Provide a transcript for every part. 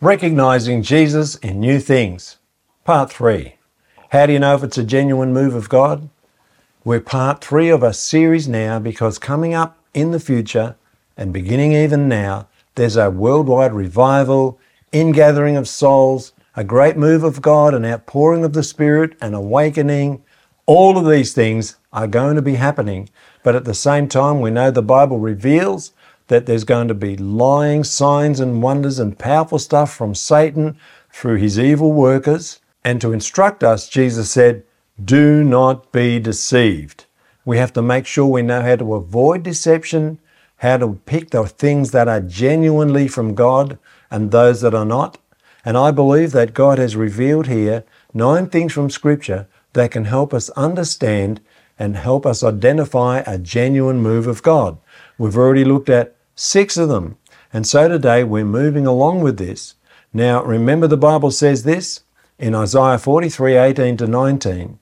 Recognizing Jesus in New Things, Part 3. How do you know if it's a genuine move of God? We're part three of a series now because coming up in the future and beginning even now, there's a worldwide revival, ingathering of souls, a great move of God, an outpouring of the Spirit, an awakening. All of these things are going to be happening. But at the same time, we know the Bible reveals that there's going to be lying signs and wonders and powerful stuff from Satan through his evil workers. And to instruct us, Jesus said, Do not be deceived. We have to make sure we know how to avoid deception, how to pick the things that are genuinely from God and those that are not. And I believe that God has revealed here nine things from Scripture that can help us understand and help us identify a genuine move of God. We've already looked at six of them. And so today we're moving along with this. Now, remember the Bible says this in Isaiah 43 18 to 19.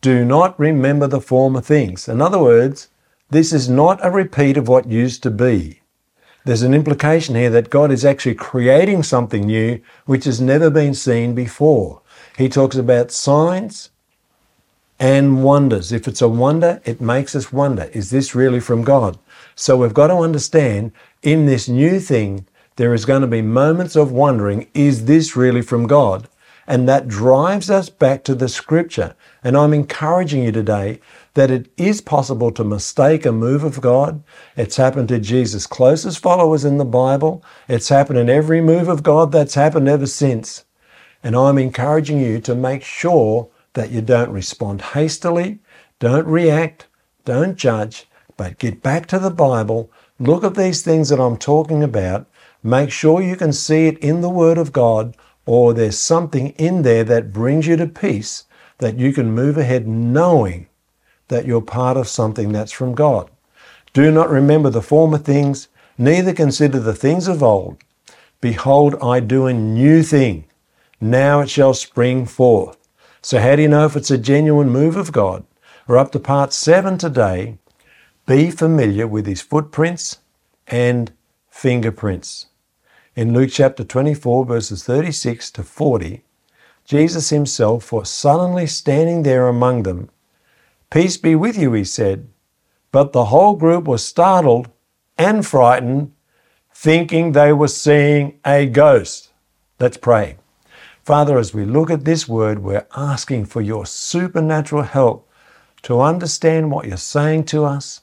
Do not remember the former things. In other words, this is not a repeat of what used to be. There's an implication here that God is actually creating something new which has never been seen before. He talks about signs and wonders. If it's a wonder, it makes us wonder is this really from God? So we've got to understand in this new thing, there is going to be moments of wondering is this really from God? And that drives us back to the scripture. And I'm encouraging you today that it is possible to mistake a move of God. It's happened to Jesus' closest followers in the Bible. It's happened in every move of God that's happened ever since. And I'm encouraging you to make sure that you don't respond hastily, don't react, don't judge, but get back to the Bible, look at these things that I'm talking about, make sure you can see it in the Word of God, or there's something in there that brings you to peace that you can move ahead knowing that you're part of something that's from God. Do not remember the former things, neither consider the things of old. Behold, I do a new thing. Now it shall spring forth. So, how do you know if it's a genuine move of God? We're up to part seven today. Be familiar with his footprints and fingerprints. In Luke chapter 24, verses 36 to 40, Jesus himself was suddenly standing there among them. Peace be with you, he said. But the whole group was startled and frightened, thinking they were seeing a ghost. Let's pray. Father, as we look at this word, we're asking for your supernatural help to understand what you're saying to us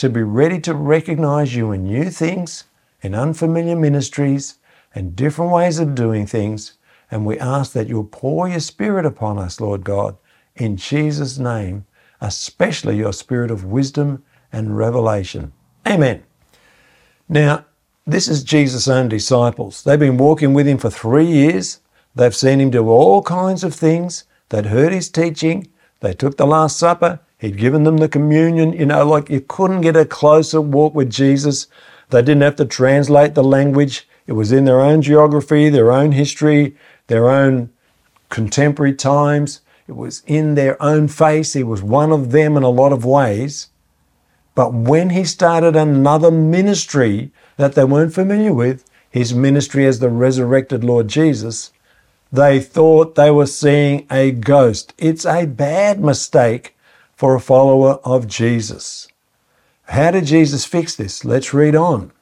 to be ready to recognize you in new things, in unfamiliar ministries, and different ways of doing things. And we ask that you'll pour your Spirit upon us, Lord God, in Jesus' name, especially your Spirit of wisdom and revelation. Amen. Now, this is Jesus' own disciples. They've been walking with him for three years. They've seen him do all kinds of things. They'd heard his teaching. They took the Last Supper. He'd given them the communion, you know, like you couldn't get a closer walk with Jesus. They didn't have to translate the language. It was in their own geography, their own history, their own contemporary times. It was in their own face. He was one of them in a lot of ways. But when he started another ministry that they weren't familiar with, his ministry as the resurrected Lord Jesus, they thought they were seeing a ghost. It's a bad mistake for a follower of Jesus. How did Jesus fix this? Let's read on.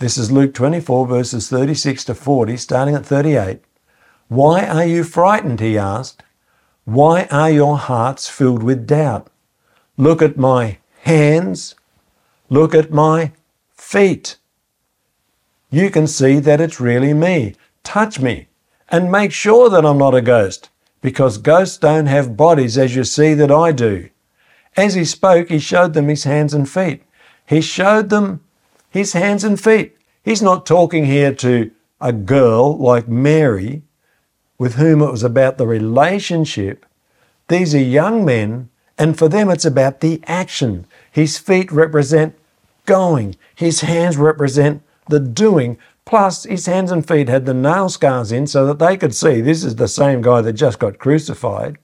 This is Luke 24, verses 36 to 40, starting at 38. Why are you frightened? He asked. Why are your hearts filled with doubt? Look at my hands. Look at my feet. You can see that it's really me. Touch me and make sure that I'm not a ghost because ghosts don't have bodies as you see that I do. As he spoke, he showed them his hands and feet. He showed them his hands and feet. He's not talking here to a girl like Mary with whom it was about the relationship. These are young men, and for them it's about the action. His feet represent going, his hands represent the doing. Plus, his hands and feet had the nail scars in so that they could see this is the same guy that just got crucified.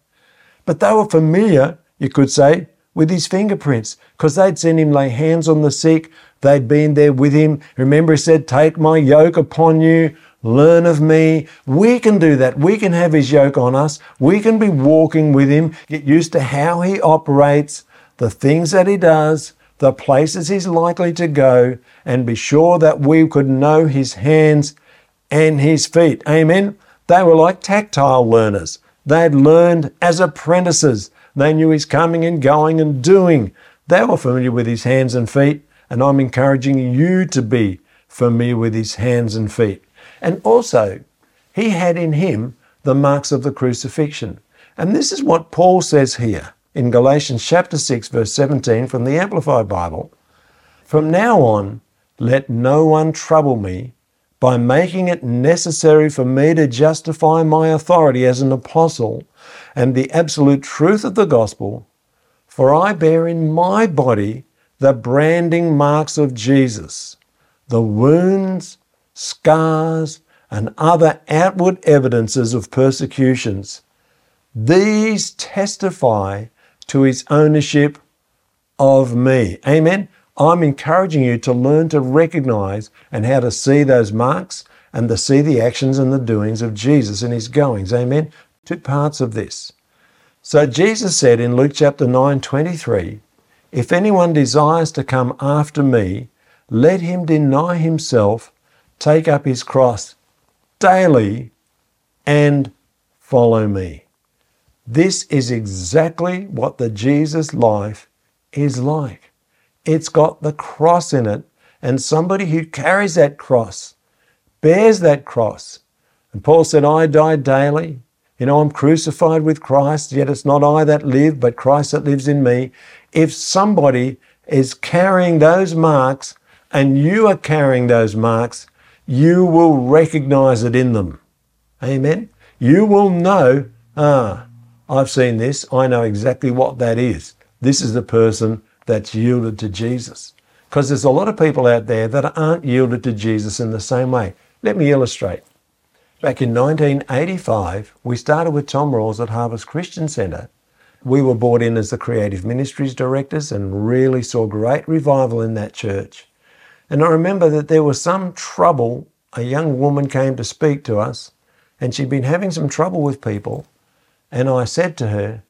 But they were familiar, you could say, with his fingerprints because they'd seen him lay hands on the sick. They'd been there with him. Remember, he said, Take my yoke upon you. learn of me. We can do that. We can have his yoke on us. We can be walking with him, get used to how he operates, the things that he does, the places he's likely to go, and be sure that we could know his hands and his feet. Amen. They were like tactile learners. They had learned as apprentices. They knew his coming and going and doing. They were familiar with his hands and feet, and I'm encouraging you to be familiar with his hands and feet. And also, he had in him the marks of the crucifixion. And this is what Paul says here in Galatians chapter 6, verse 17 from the Amplified Bible. From now on, let no one trouble me by making it necessary for me to justify my authority as an apostle and the absolute truth of the gospel, for I bear in my body the branding marks of Jesus, the wounds, scars, and other outward evidences of persecutions. These testify to his ownership of me. Amen. I'm encouraging you to learn to recognize and how to see those marks and to see the actions and the doings of Jesus and his goings. Amen. Two parts of this. So Jesus said in Luke chapter 9 23, If anyone desires to come after me, let him deny himself, take up his cross daily, and follow me. This is exactly what the Jesus life is like. It's got the cross in it, and somebody who carries that cross, bears that cross. And Paul said, I die daily. You know, I'm crucified with Christ, yet it's not I that live, but Christ that lives in me. If somebody is carrying those marks and you are carrying those marks, you will recognize it in them. Amen. You will know, ah, I've seen this. I know exactly what that is. This is the person that's yielded to Jesus. Because there's a lot of people out there that aren't yielded to Jesus in the same way. Let me illustrate. Back in 1985, we started with Tom Rawls at Harvest Christian Centre. We were brought in as the creative ministries directors and really saw great revival in that church. And I remember that there was some trouble. A young woman came to speak to us, and she'd been having some trouble with people. And I said to her,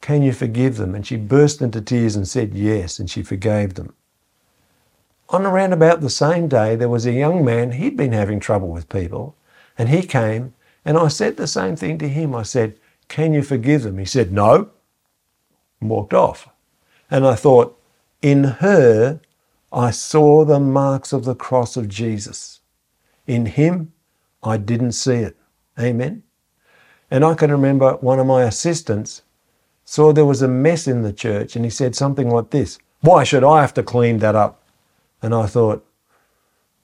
can you forgive them? And she burst into tears and said yes, and she forgave them. On around about the same day, there was a young man, he'd been having trouble with people, and he came, and I said the same thing to him. I said, Can you forgive them? He said, No, and walked off. And I thought, in her, I saw the marks of the cross of Jesus. In him, I didn't see it. Amen. And I can remember one of my assistants saw there was a mess in the church and he said something like this Why should I have to clean that up? And I thought,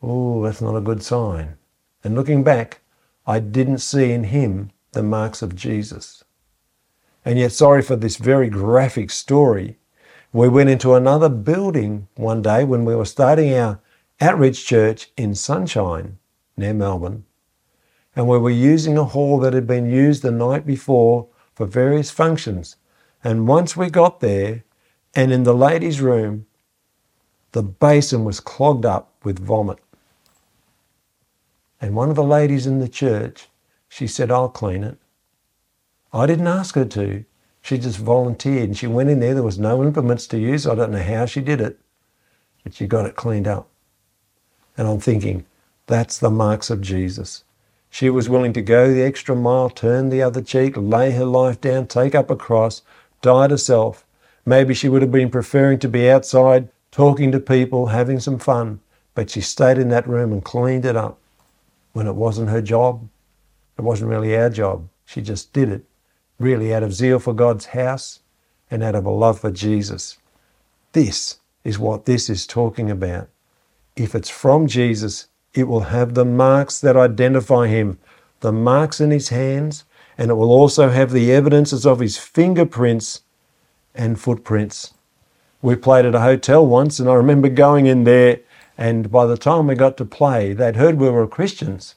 Oh, that's not a good sign. And looking back, I didn't see in him the marks of Jesus. And yet, sorry for this very graphic story, we went into another building one day when we were starting our outreach church in Sunshine near Melbourne. And we were using a hall that had been used the night before for various functions. And once we got there, and in the ladies' room, the basin was clogged up with vomit. And one of the ladies in the church, she said, I'll clean it. I didn't ask her to. She just volunteered and she went in there. There was no implements to use. I don't know how she did it, but she got it cleaned up. And I'm thinking, that's the marks of Jesus. She was willing to go the extra mile, turn the other cheek, lay her life down, take up a cross, died herself. Maybe she would have been preferring to be outside talking to people, having some fun, but she stayed in that room and cleaned it up when it wasn't her job. It wasn't really our job. She just did it really out of zeal for God's house and out of a love for Jesus. This is what this is talking about. If it's from Jesus, it will have the marks that identify him, the marks in his hands, and it will also have the evidences of his fingerprints and footprints. We played at a hotel once, and I remember going in there, and by the time we got to play, they'd heard we were Christians,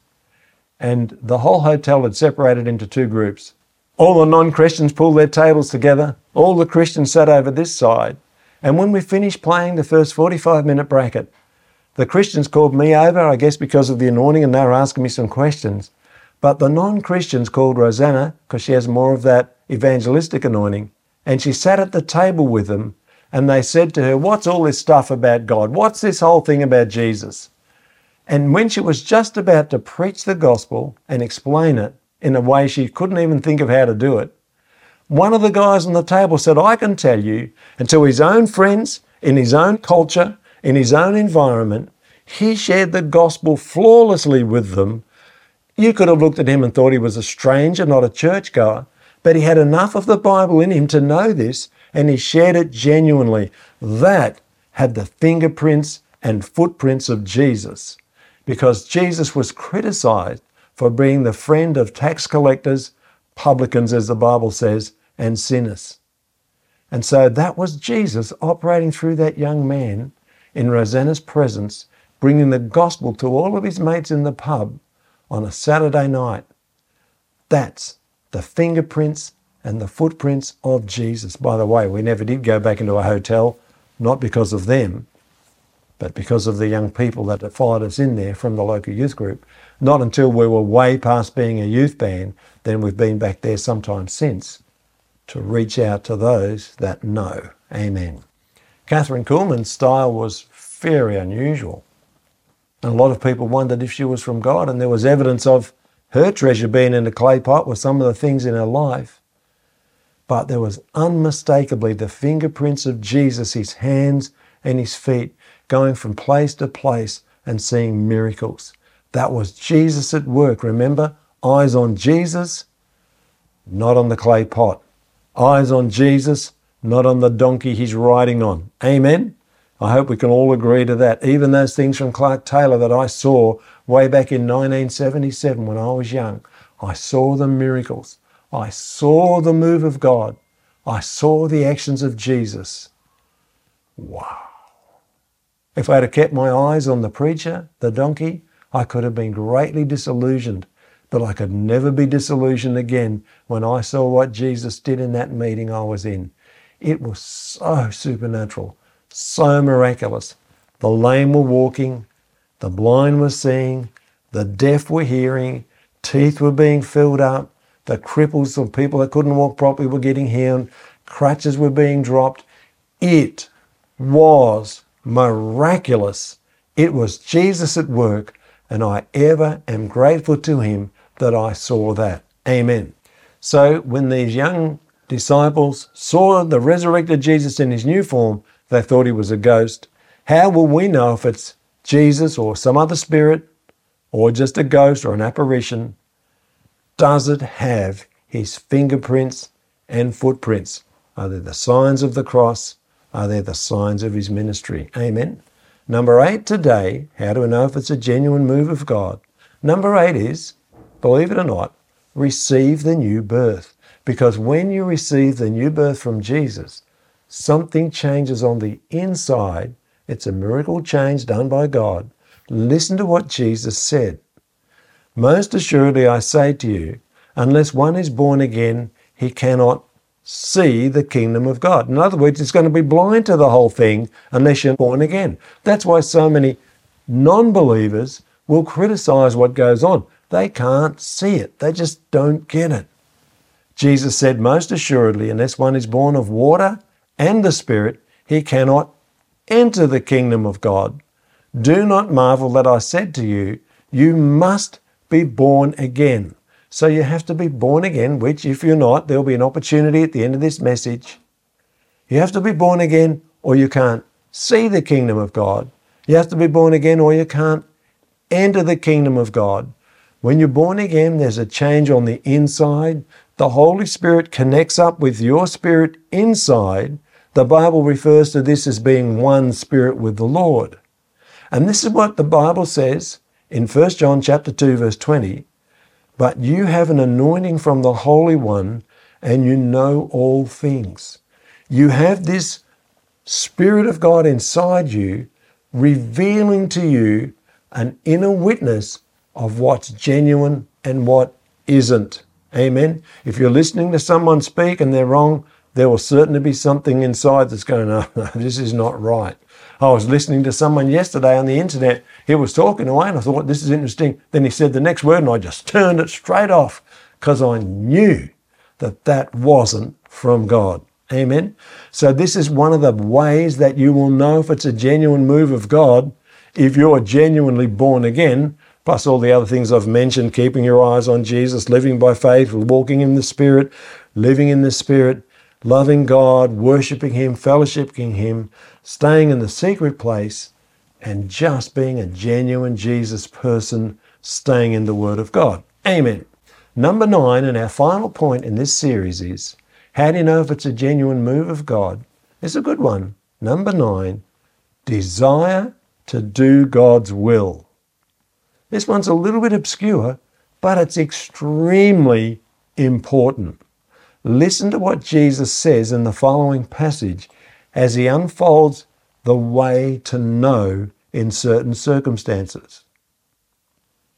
and the whole hotel had separated into two groups. All the non Christians pulled their tables together, all the Christians sat over this side, and when we finished playing the first 45 minute bracket, The Christians called me over, I guess because of the anointing, and they were asking me some questions. But the non Christians called Rosanna, because she has more of that evangelistic anointing, and she sat at the table with them, and they said to her, What's all this stuff about God? What's this whole thing about Jesus? And when she was just about to preach the gospel and explain it in a way she couldn't even think of how to do it, one of the guys on the table said, I can tell you, and to his own friends, in his own culture, in his own environment, he shared the gospel flawlessly with them. You could have looked at him and thought he was a stranger, not a churchgoer, but he had enough of the Bible in him to know this, and he shared it genuinely. That had the fingerprints and footprints of Jesus, because Jesus was criticized for being the friend of tax collectors, publicans, as the Bible says, and sinners. And so that was Jesus operating through that young man in Rosanna's presence, bringing the gospel to all of his mates in the pub on a Saturday night. That's the fingerprints and the footprints of Jesus. By the way, we never did go back into a hotel, not because of them, but because of the young people that followed us in there from the local youth group. Not until we were way past being a youth band, then we've been back there sometime since to reach out to those that know. Amen. Kathryn Kuhlman's style was very unusual. And a lot of people wondered if she was from God, and there was evidence of her treasure being in a clay pot with some of the things in her life. But there was unmistakably the fingerprints of Jesus, his hands and his feet, going from place to place and seeing miracles. That was Jesus at work. Remember? Eyes on Jesus, not on the clay pot. Eyes on Jesus, not on the donkey he's riding on. Amen? I hope we can all agree to that. Even those things from Clark Taylor that I saw way back in 1977 when I was young, I saw the miracles. I saw the move of God. I saw the actions of Jesus. Wow. If I had kept my eyes on the preacher, the donkey, I could have been greatly disillusioned but I could never be disillusioned again when I saw what Jesus did in that meeting I was in. It was so supernatural, so miraculous. The lame were walking, the blind were seeing, the deaf were hearing, teeth were being filled up, the cripples of people that couldn't walk properly were getting healed, crutches were being dropped. It was miraculous. It was Jesus at work, and I ever am grateful to him that I saw that. Amen. So when these young disciples saw the resurrected Jesus in his new form, they thought he was a ghost. How will we know if it's Jesus or some other spirit or just a ghost or an apparition? Does it have his fingerprints and footprints? Are they the signs of the cross? Are they the signs of his ministry? Amen. Number eight today, how do we know if it's a genuine move of God? Number eight is believe it or not, receive the new birth. Because when you receive the new birth from Jesus, something changes on the inside. It's a miracle change done by God. Listen to what Jesus said. Most assuredly, I say to you, unless one is born again, he cannot see the kingdom of God. In other words, it's going to be blind to the whole thing unless you're born again. That's why so many non believers will criticize what goes on. They can't see it, they just don't get it. Jesus said, Most assuredly, unless one is born of water and the Spirit, he cannot enter the kingdom of God. Do not marvel that I said to you, You must be born again. So you have to be born again, which, if you're not, there'll be an opportunity at the end of this message. You have to be born again, or you can't see the kingdom of God. You have to be born again, or you can't enter the kingdom of God. When you're born again, there's a change on the inside. The Holy Spirit connects up with your spirit inside. The Bible refers to this as being one spirit with the Lord. And this is what the Bible says in 1 John chapter 2 verse 20. But you have an anointing from the Holy One and you know all things. You have this Spirit of God inside you revealing to you an inner witness of what's genuine and what isn't. Amen. If you're listening to someone speak and they're wrong, there will certainly be something inside that's going, oh, no, this is not right. I was listening to someone yesterday on the internet. He was talking away and I thought, this is interesting. Then he said the next word and I just turned it straight off because I knew that that wasn't from God. Amen. So this is one of the ways that you will know if it's a genuine move of God if you're genuinely born again, plus all the other things I've mentioned, keeping your eyes on Jesus, living by faith, walking in the Spirit, living in the Spirit, loving God, worshiping Him, fellowshipping Him, staying in the secret place, and just being a genuine Jesus person, staying in the Word of God. Amen. Number nine, and our final point in this series is how do you know if it's a genuine move of God? It's a good one. Number nine, desire to do God's will. This one's a little bit obscure, but it's extremely important. Listen to what Jesus says in the following passage as he unfolds the way to know in certain circumstances.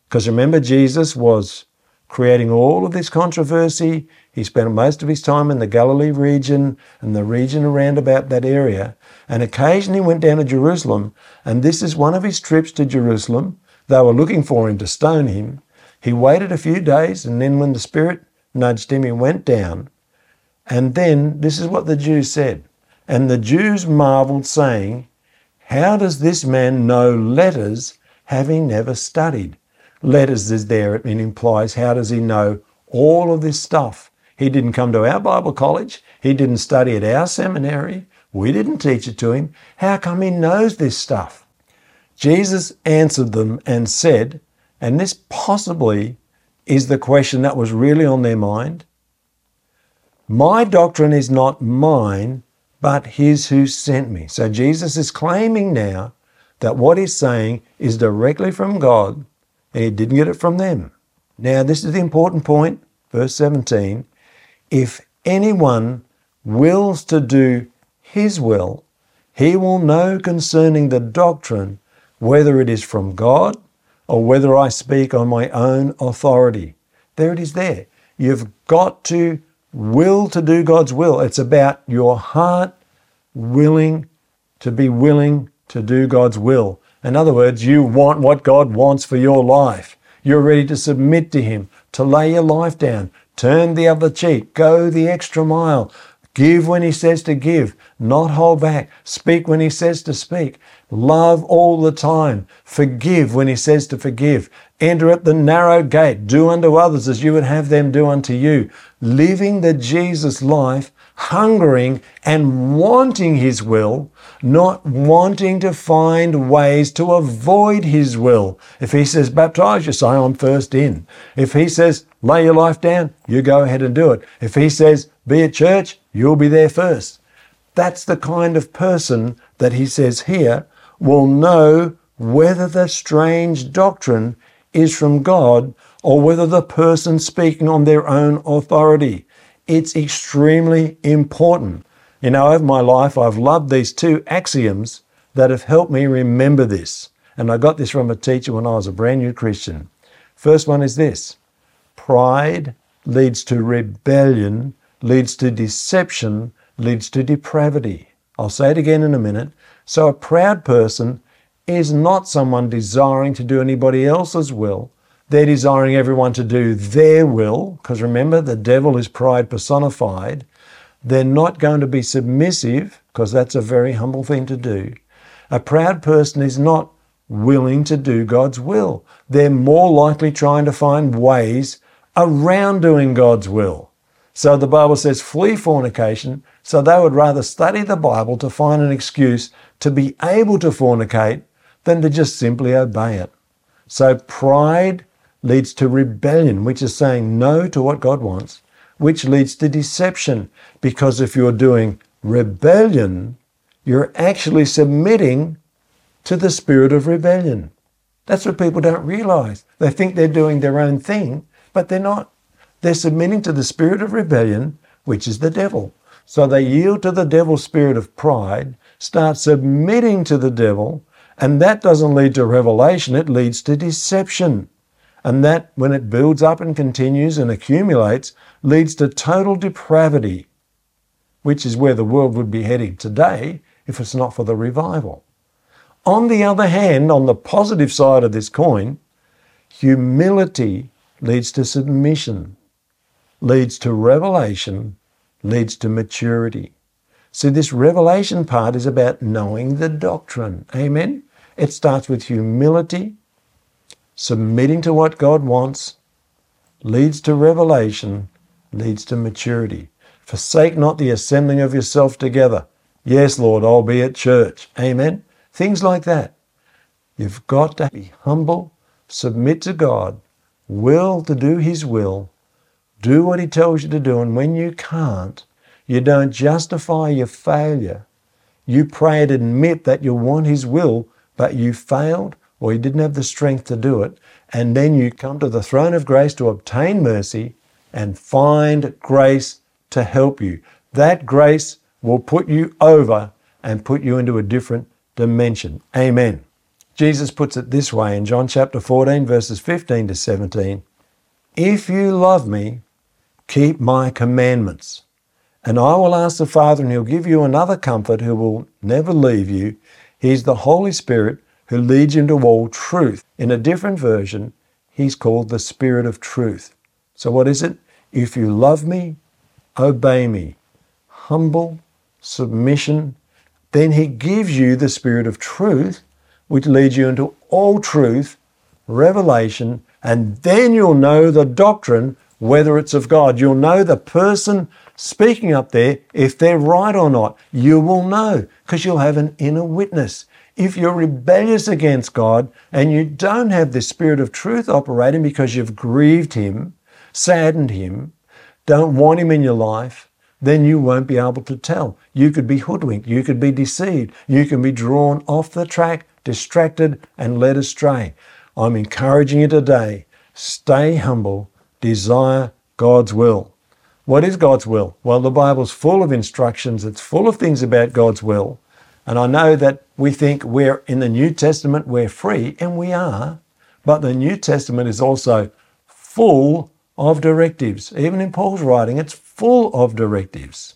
Because remember, Jesus was creating all of this controversy. He spent most of his time in the Galilee region and the region around about that area, and occasionally went down to Jerusalem. And this is one of his trips to Jerusalem. They were looking for him to stone him. He waited a few days, and then when the Spirit nudged him, he went down. And then this is what the Jews said. And the Jews marveled, saying, How does this man know letters, having never studied? Letters is there, it implies, how does he know all of this stuff? He didn't come to our Bible college. He didn't study at our seminary. We didn't teach it to him. How come he knows this stuff? Jesus answered them and said, and this possibly is the question that was really on their mind my doctrine is not mine, but his who sent me. So Jesus is claiming now that what he's saying is directly from God and he didn't get it from them. Now, this is the important point, verse 17. If anyone wills to do his will, he will know concerning the doctrine whether it is from God or whether I speak on my own authority. There it is there. You've got to will to do God's will. It's about your heart willing to be willing to do God's will. In other words, you want what God wants for your life. You're ready to submit to Him, to lay your life down, turn the other cheek, go the extra mile, give when He says to give, not hold back, speak when He says to speak, love all the time, forgive when He says to forgive, enter at the narrow gate, do unto others as you would have them do unto you, living the Jesus life, hungering and wanting His will, not wanting to find ways to avoid His will. If He says, baptize you, say, I'm first in. If He says, lay your life down, you go ahead and do it. If He says, be at church, you'll be there first. That's the kind of person that He says here will know whether the strange doctrine is from God or whether the person speaking on their own authority. It's extremely important. You know, over my life, I've loved these two axioms that have helped me remember this. And I got this from a teacher when I was a brand new Christian. First one is this pride leads to rebellion, leads to deception, leads to depravity. I'll say it again in a minute. So, a proud person is not someone desiring to do anybody else's will, they're desiring everyone to do their will, because remember, the devil is pride personified. They're not going to be submissive, because that's a very humble thing to do. A proud person is not willing to do God's will. They're more likely trying to find ways around doing God's will. So the Bible says, flee fornication. So they would rather study the Bible to find an excuse to be able to fornicate than to just simply obey it. So pride leads to rebellion, which is saying no to what God wants, which leads to deception. Because if you're doing rebellion, you're actually submitting to the spirit of rebellion. That's what people don't realize. They think they're doing their own thing, but they're not. They're submitting to the spirit of rebellion, which is the devil. So they yield to the devil's spirit of pride, start submitting to the devil, and that doesn't lead to revelation, it leads to deception. And that, when it builds up and continues and accumulates, leads to total depravity, which is where the world would be heading today if it's not for the revival. On the other hand, on the positive side of this coin, humility leads to submission, leads to revelation, leads to maturity. So, this revelation part is about knowing the doctrine. Amen? It starts with humility, submitting to what God wants, leads to revelation, leads to maturity. Forsake not the assembling of yourself together. Yes, Lord, I'll be at church. Amen? Things like that. You've got to be humble, submit to God, will to do His will, do what He tells you to do, and when you can't, you don't justify your failure. You pray and admit that you want His will, but you failed or you didn't have the strength to do it. And then you come to the throne of grace to obtain mercy and find grace to help you. That grace will put you over and put you into a different dimension. Amen. Jesus puts it this way in John chapter 14, verses 15 to 17 If you love me, keep my commandments. And I will ask the Father, and He'll give you another comfort who will never leave you. He's the Holy Spirit who leads you into all truth. In a different version, He's called the Spirit of truth. So, what is it? If you love me, obey me. Humble submission. Then He gives you the Spirit of truth, which leads you into all truth, revelation, and then you'll know the doctrine whether it's of God. You'll know the person speaking up there if they're right or not. You will know because you'll have an inner witness. If you're rebellious against God and you don't have the spirit of truth operating because you've grieved Him, saddened Him, don't want Him in your life, then you won't be able to tell. You could be hoodwinked, you could be deceived, you can be drawn off the track, distracted, and led astray. I'm encouraging you today stay humble desire God's will. What is God's will? Well, the Bible's full of instructions, it's full of things about God's will. And I know that we think we're in the New Testament, we're free, and we are. But the New Testament is also full of directives. Even in Paul's writing, it's full of directives.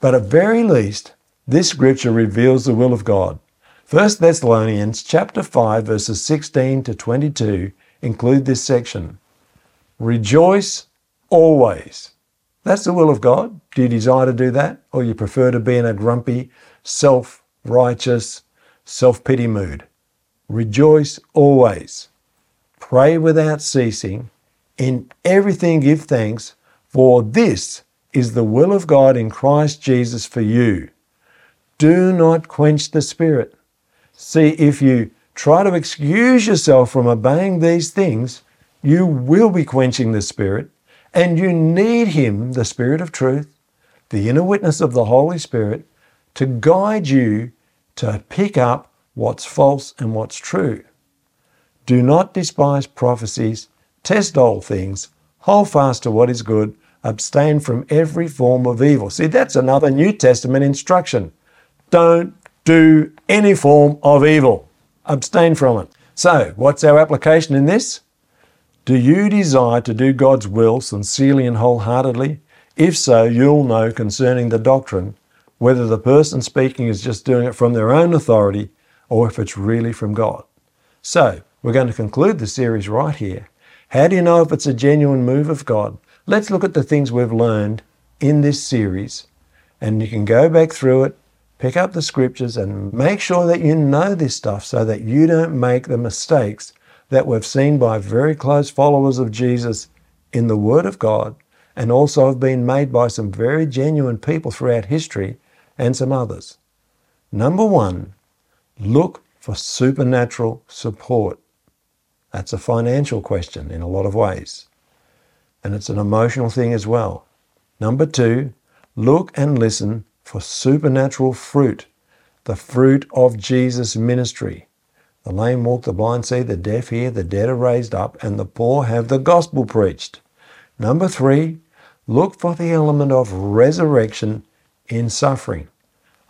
But at very least, this scripture reveals the will of God. 1 Thessalonians chapter 5 verses 16 to 22 include this section. Rejoice always. That's the will of God. Do you desire to do that? Or you prefer to be in a grumpy, self righteous, self pity mood? Rejoice always. Pray without ceasing. In everything give thanks, for this is the will of God in Christ Jesus for you. Do not quench the Spirit. See, if you try to excuse yourself from obeying these things, you will be quenching the Spirit, and you need Him, the Spirit of truth, the inner witness of the Holy Spirit, to guide you to pick up what's false and what's true. Do not despise prophecies, test all things, hold fast to what is good, abstain from every form of evil. See, that's another New Testament instruction. Don't do any form of evil. Abstain from it. So, what's our application in this? Do you desire to do God's will sincerely and wholeheartedly? If so, you'll know concerning the doctrine whether the person speaking is just doing it from their own authority or if it's really from God. So, we're going to conclude the series right here. How do you know if it's a genuine move of God? Let's look at the things we've learned in this series, and you can go back through it, pick up the scriptures, and make sure that you know this stuff so that you don't make the mistakes that we've seen by very close followers of Jesus in the Word of God and also have been made by some very genuine people throughout history and some others. Number one, look for supernatural support. That's a financial question in a lot of ways. And it's an emotional thing as well. Number two, look and listen for supernatural fruit, the fruit of Jesus' ministry. The lame walk, the blind see, the deaf hear, the dead are raised up, and the poor have the gospel preached. Number three, look for the element of resurrection in suffering.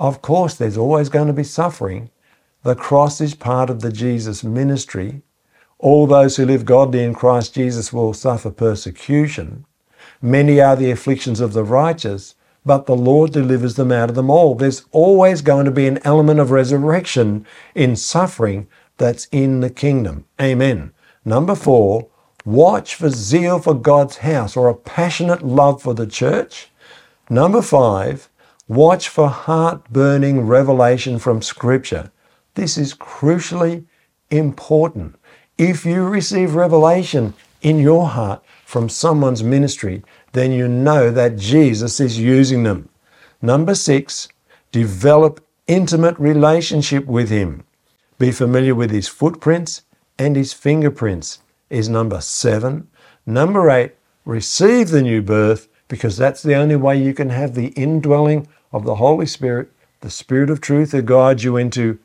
Of course, there's always going to be suffering. The cross is part of the Jesus ministry. All those who live godly in Christ Jesus will suffer persecution. Many are the afflictions of the righteous, but the Lord delivers them out of them all. There's always going to be an element of resurrection in suffering that's in the kingdom. Amen. Number four, watch for zeal for God's house or a passionate love for the church. Number five, watch for heart burning revelation from Scripture. This is crucially important. If you receive revelation in your heart from someone's ministry, then you know that Jesus is using them. Number six, develop intimate relationship with Him. Be familiar with His footprints and His fingerprints is number seven. Number eight, receive the new birth because that's the only way you can have the indwelling of the Holy Spirit, the Spirit of truth who guides you into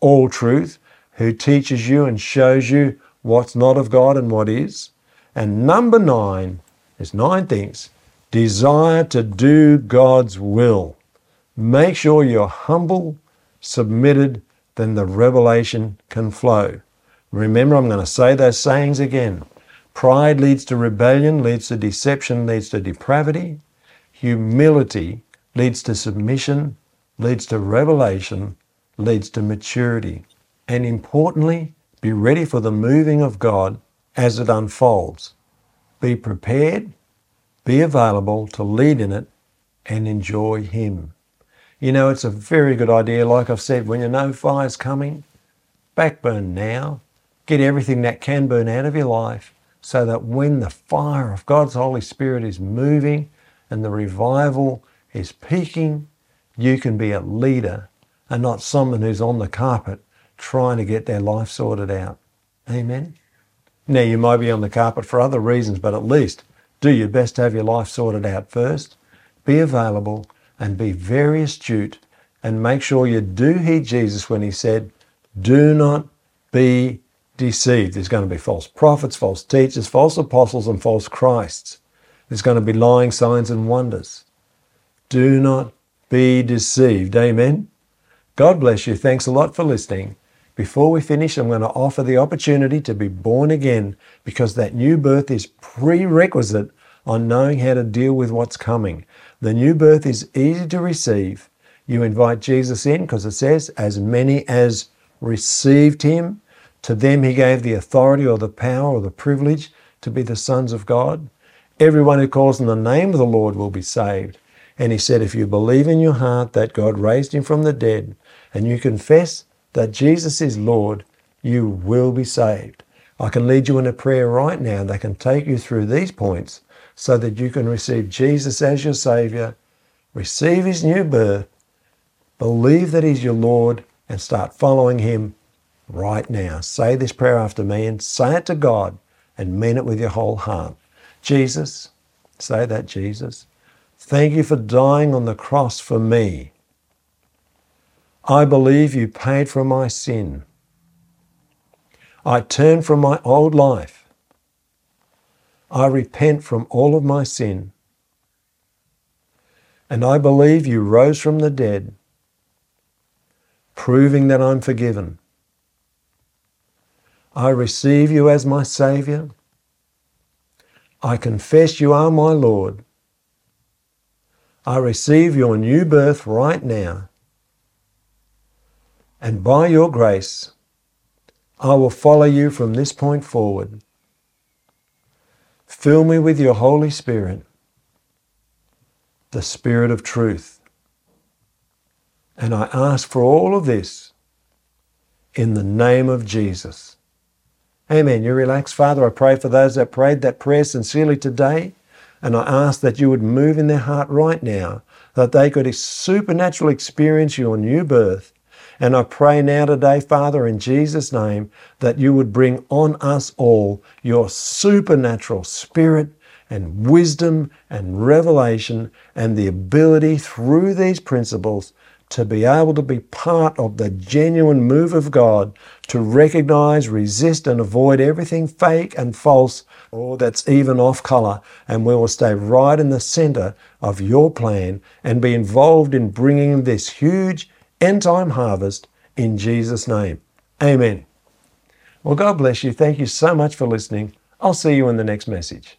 all truth, who teaches you and shows you what's not of God and what is. And number nine, there's nine things. Desire to do God's will. Make sure you're humble, submitted, then the revelation can flow. Remember, I'm going to say those sayings again. Pride leads to rebellion, leads to deception, leads to depravity. Humility leads to submission, leads to revelation, leads to maturity. And importantly, be ready for the moving of God as it unfolds. Be prepared, be available to lead in it, and enjoy Him. You know, it's a very good idea, like I've said, when you know fire's coming, backburn now. Get everything that can burn out of your life so that when the fire of God's Holy Spirit is moving and the revival is peaking, you can be a leader and not someone who's on the carpet trying to get their life sorted out. Amen. Now, you might be on the carpet for other reasons, but at least do your best to have your life sorted out first. Be available and be very astute and make sure you do heed Jesus when he said, Do not be deceived. There's going to be false prophets, false teachers, false apostles, and false Christs. There's going to be lying signs and wonders. Do not be deceived. Amen. God bless you. Thanks a lot for listening. Before we finish, I'm going to offer the opportunity to be born again because that new birth is prerequisite on knowing how to deal with what's coming. The new birth is easy to receive. You invite Jesus in because it says, as many as received him, to them he gave the authority or the power or the privilege to be the sons of God. Everyone who calls on the name of the Lord will be saved. And he said, if you believe in your heart that God raised him from the dead and you confess that Jesus is Lord, you will be saved. I can lead you in a prayer right now that can take you through these points so that you can receive Jesus as your Savior, receive His new birth, believe that He's your Lord, and start following Him right now. Say this prayer after me and say it to God and mean it with your whole heart. Jesus, say that, Jesus. Thank you for dying on the cross for me. I believe you paid for my sin. I turn from my old life. I repent from all of my sin. And I believe you rose from the dead, proving that I'm forgiven. I receive you as my Saviour. I confess you are my Lord. I receive your new birth right now and by your grace, I will follow you from this point forward. Fill me with your Holy Spirit, the Spirit of truth. And I ask for all of this in the name of Jesus. Amen. You relax, Father. I pray for those that prayed that prayer sincerely today. And I ask that you would move in their heart right now, that they could supernaturally experience your new birth and I pray now today, Father, in Jesus' name, that you would bring on us all your supernatural spirit and wisdom and revelation and the ability through these principles to be able to be part of the genuine move of God, to recognize, resist, and avoid everything fake and false or that's even off color. And we will stay right in the center of your plan and be involved in bringing this huge end time harvest in Jesus' name. Amen. Well, God bless you. Thank you so much for listening. I'll see you in the next message.